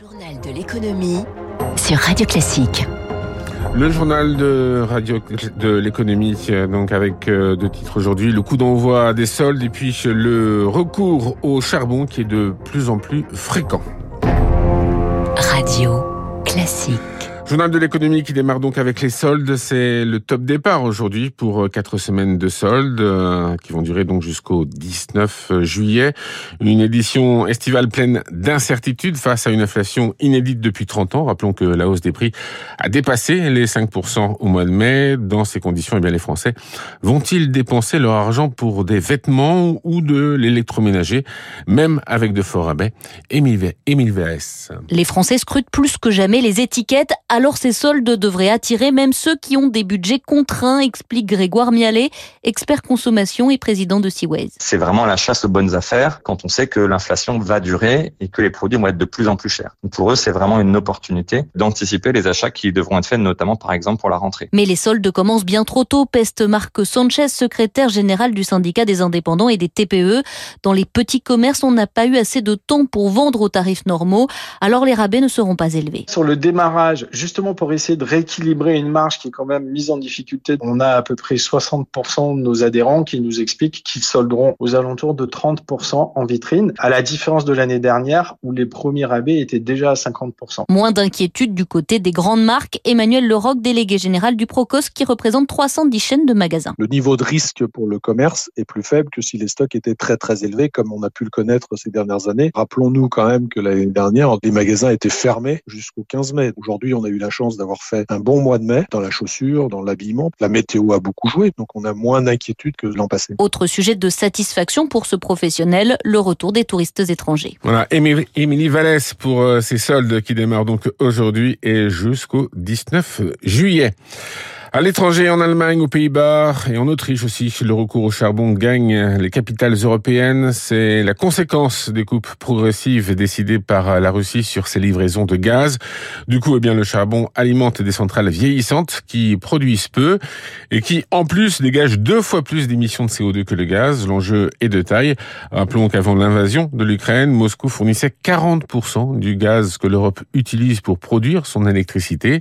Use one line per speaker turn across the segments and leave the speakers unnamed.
Journal de l'économie sur Radio Classique.
Le journal de radio de l'économie, donc avec euh, deux titres aujourd'hui, le coup d'envoi des soldes et puis le recours au charbon qui est de plus en plus fréquent.
Radio Classique.
Journal de l'économie qui démarre donc avec les soldes. C'est le top départ aujourd'hui pour euh, quatre semaines de soldes euh, qui vont durer donc jusqu'au 19 euh, juillet. Une édition estivale pleine d'incertitudes face à une inflation inédite depuis 30 ans. Rappelons que la hausse des prix a dépassé les 5% au mois de mai. Dans ces conditions, eh bien, les Français vont-ils dépenser leur argent pour des vêtements ou de l'électroménager, même avec de forts rabais? Émile VS.
Les Français scrutent plus que jamais les étiquettes alors ces soldes devraient attirer même ceux qui ont des budgets contraints, explique Grégoire Mialet, expert consommation et président de Seaways.
C'est vraiment la chasse aux bonnes affaires quand on sait que l'inflation va durer et que les produits vont être de plus en plus chers. pour eux, c'est vraiment une opportunité d'anticiper les achats qui devront être faits, notamment par exemple pour la rentrée.
Mais les soldes commencent bien trop tôt, peste Marc Sanchez, secrétaire général du syndicat des indépendants et des TPE. Dans les petits commerces, on n'a pas eu assez de temps pour vendre aux tarifs normaux, alors les rabais ne seront pas élevés.
Sur le démarrage, justement pour essayer de rééquilibrer une marge qui est quand même mise en difficulté. On a à peu près 60% de nos adhérents qui nous expliquent qu'ils solderont aux alentours de 30% en vitrine, à la différence de l'année dernière où les premiers rabais étaient déjà à 50%.
Moins d'inquiétude du côté des grandes marques. Emmanuel Leroc, délégué général du Procos, qui représente 310 chaînes de magasins.
Le niveau de risque pour le commerce est plus faible que si les stocks étaient très très élevés, comme on a pu le connaître ces dernières années. Rappelons-nous quand même que l'année dernière, les magasins étaient fermés jusqu'au 15 mai. Aujourd'hui, on a eu la chance d'avoir fait un bon mois de mai dans la chaussure, dans l'habillement. La météo a beaucoup joué, donc on a moins d'inquiétude que l'an passé.
Autre sujet de satisfaction pour ce professionnel, le retour des touristes étrangers.
Voilà, Émilie Vallès pour euh, ces soldes qui démarrent donc aujourd'hui et jusqu'au 19 juillet. À l'étranger, en Allemagne, aux Pays-Bas et en Autriche aussi, le recours au charbon gagne les capitales européennes. C'est la conséquence des coupes progressives décidées par la Russie sur ses livraisons de gaz. Du coup, eh bien, le charbon alimente des centrales vieillissantes qui produisent peu et qui, en plus, dégagent deux fois plus d'émissions de CO2 que le gaz. L'enjeu est de taille. Rappelons qu'avant l'invasion de l'Ukraine, Moscou fournissait 40% du gaz que l'Europe utilise pour produire son électricité.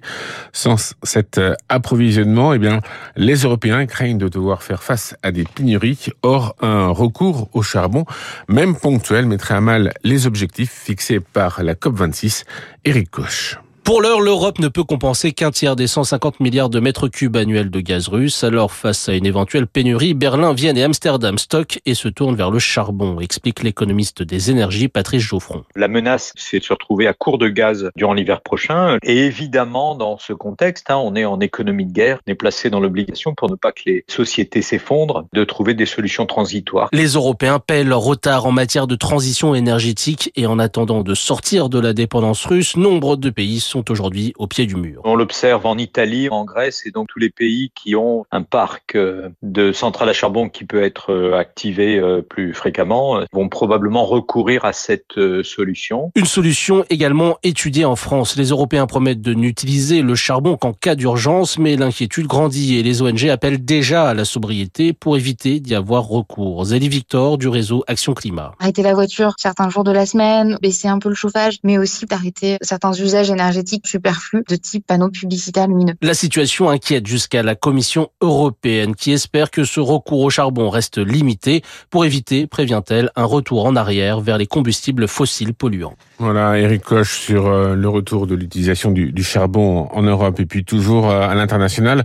Sans cette approvisionnement eh bien, les Européens craignent de devoir faire face à des pénuries. Or, un recours au charbon, même ponctuel, mettrait à mal les objectifs fixés par la COP26. Éric Koch.
Pour l'heure, l'Europe ne peut compenser qu'un tiers des 150 milliards de mètres cubes annuels de gaz russe. Alors, face à une éventuelle pénurie, Berlin, Vienne et Amsterdam stockent et se tournent vers le charbon, explique l'économiste des énergies Patrice Geoffron.
La menace, c'est de se retrouver à court de gaz durant l'hiver prochain. Et évidemment, dans ce contexte, hein, on est en économie de guerre, on est placé dans l'obligation pour ne pas que les sociétés s'effondrent, de trouver des solutions transitoires.
Les Européens paient leur retard en matière de transition énergétique et en attendant de sortir de la dépendance russe, nombre de pays sont aujourd'hui au pied du mur.
On l'observe en Italie, en Grèce et donc tous les pays qui ont un parc euh, de centrales à charbon qui peut être euh, activé euh, plus fréquemment vont probablement recourir à cette solution.
Une solution également étudiée en France. Les Européens promettent de n'utiliser le charbon qu'en cas d'urgence, mais l'inquiétude grandit et les ONG appellent déjà à la sobriété pour éviter d'y avoir recours. Zélie Victor du réseau Action Climat.
Arrêter la voiture certains jours de la semaine, baisser un peu le chauffage, mais aussi d'arrêter certains usages énergétiques superflu de type panneaux publicitaires lumineux.
La situation inquiète jusqu'à la Commission européenne qui espère que ce recours au charbon reste limité pour éviter, prévient-elle, un retour en arrière vers les combustibles fossiles polluants.
Voilà, Eric Koch sur euh, le retour de l'utilisation du, charbon en Europe et puis toujours euh, à l'international.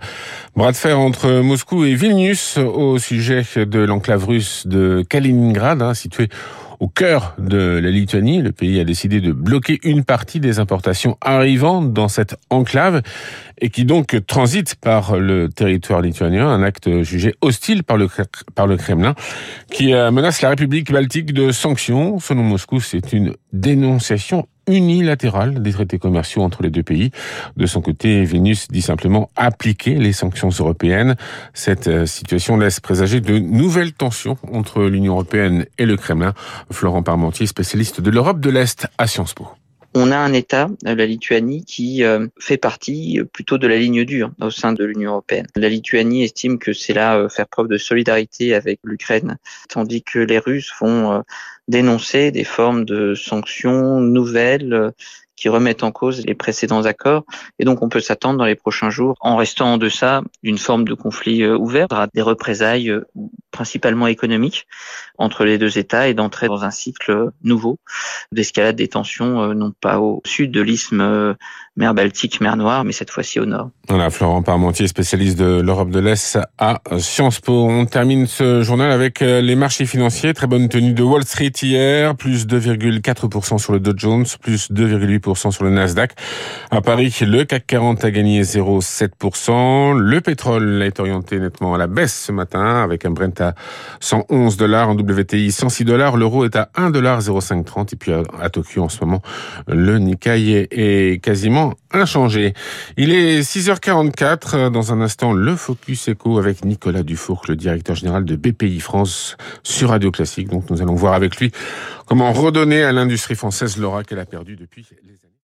Bras de fer entre Moscou et Vilnius au sujet de l'enclave russe de Kaliningrad, hein, située au cœur de la Lituanie. Le pays a décidé de bloquer une partie des importations arrivant dans cette enclave et qui donc transite par le territoire lituanien, un acte jugé hostile par le, par le Kremlin, qui euh, menace la République baltique de sanctions. Selon Moscou, c'est une dénonciation unilatérale des traités commerciaux entre les deux pays. De son côté, Vénus dit simplement appliquer les sanctions européennes. Cette euh, situation laisse présager de nouvelles tensions entre l'Union européenne et le Kremlin. Florent Parmentier, spécialiste de l'Europe de l'Est à Sciences Po
on a un État, la Lituanie, qui euh, fait partie plutôt de la ligne dure au sein de l'Union européenne. La Lituanie estime que c'est là euh, faire preuve de solidarité avec l'Ukraine, tandis que les Russes vont dénoncer des formes de sanctions nouvelles qui remettent en cause les précédents accords. Et donc, on peut s'attendre dans les prochains jours, en restant en deçà d'une forme de conflit euh, ouvert, à des représailles euh, principalement économiques entre les deux États et d'entrer dans un cycle nouveau d'escalade des tensions, euh, non pas au sud de l'isthme mer Baltique, mer Noire, mais cette fois-ci au nord.
Voilà, Florent Parmentier, spécialiste de l'Europe de l'Est à Sciences Po. On termine ce journal avec les marchés financiers. Très bonne tenue de Wall Street hier, plus 2,4% sur le Dow Jones, plus 2,8% sur le Nasdaq. À Paris, le CAC 40 a gagné 0,7%. Le pétrole est orienté nettement à la baisse ce matin avec un Brent à 111 dollars, en WTI 106 dollars. L'euro est à 1 dollar 0,530. Et puis à Tokyo en ce moment, le Nikkei est quasiment inchangé. Il est 6h44. Dans un instant, le Focus Echo avec Nicolas Dufour, le directeur général de BPI France sur Radio Classique. Donc nous allons voir avec lui comment redonner à l'industrie française l'aura qu'elle a perdue depuis les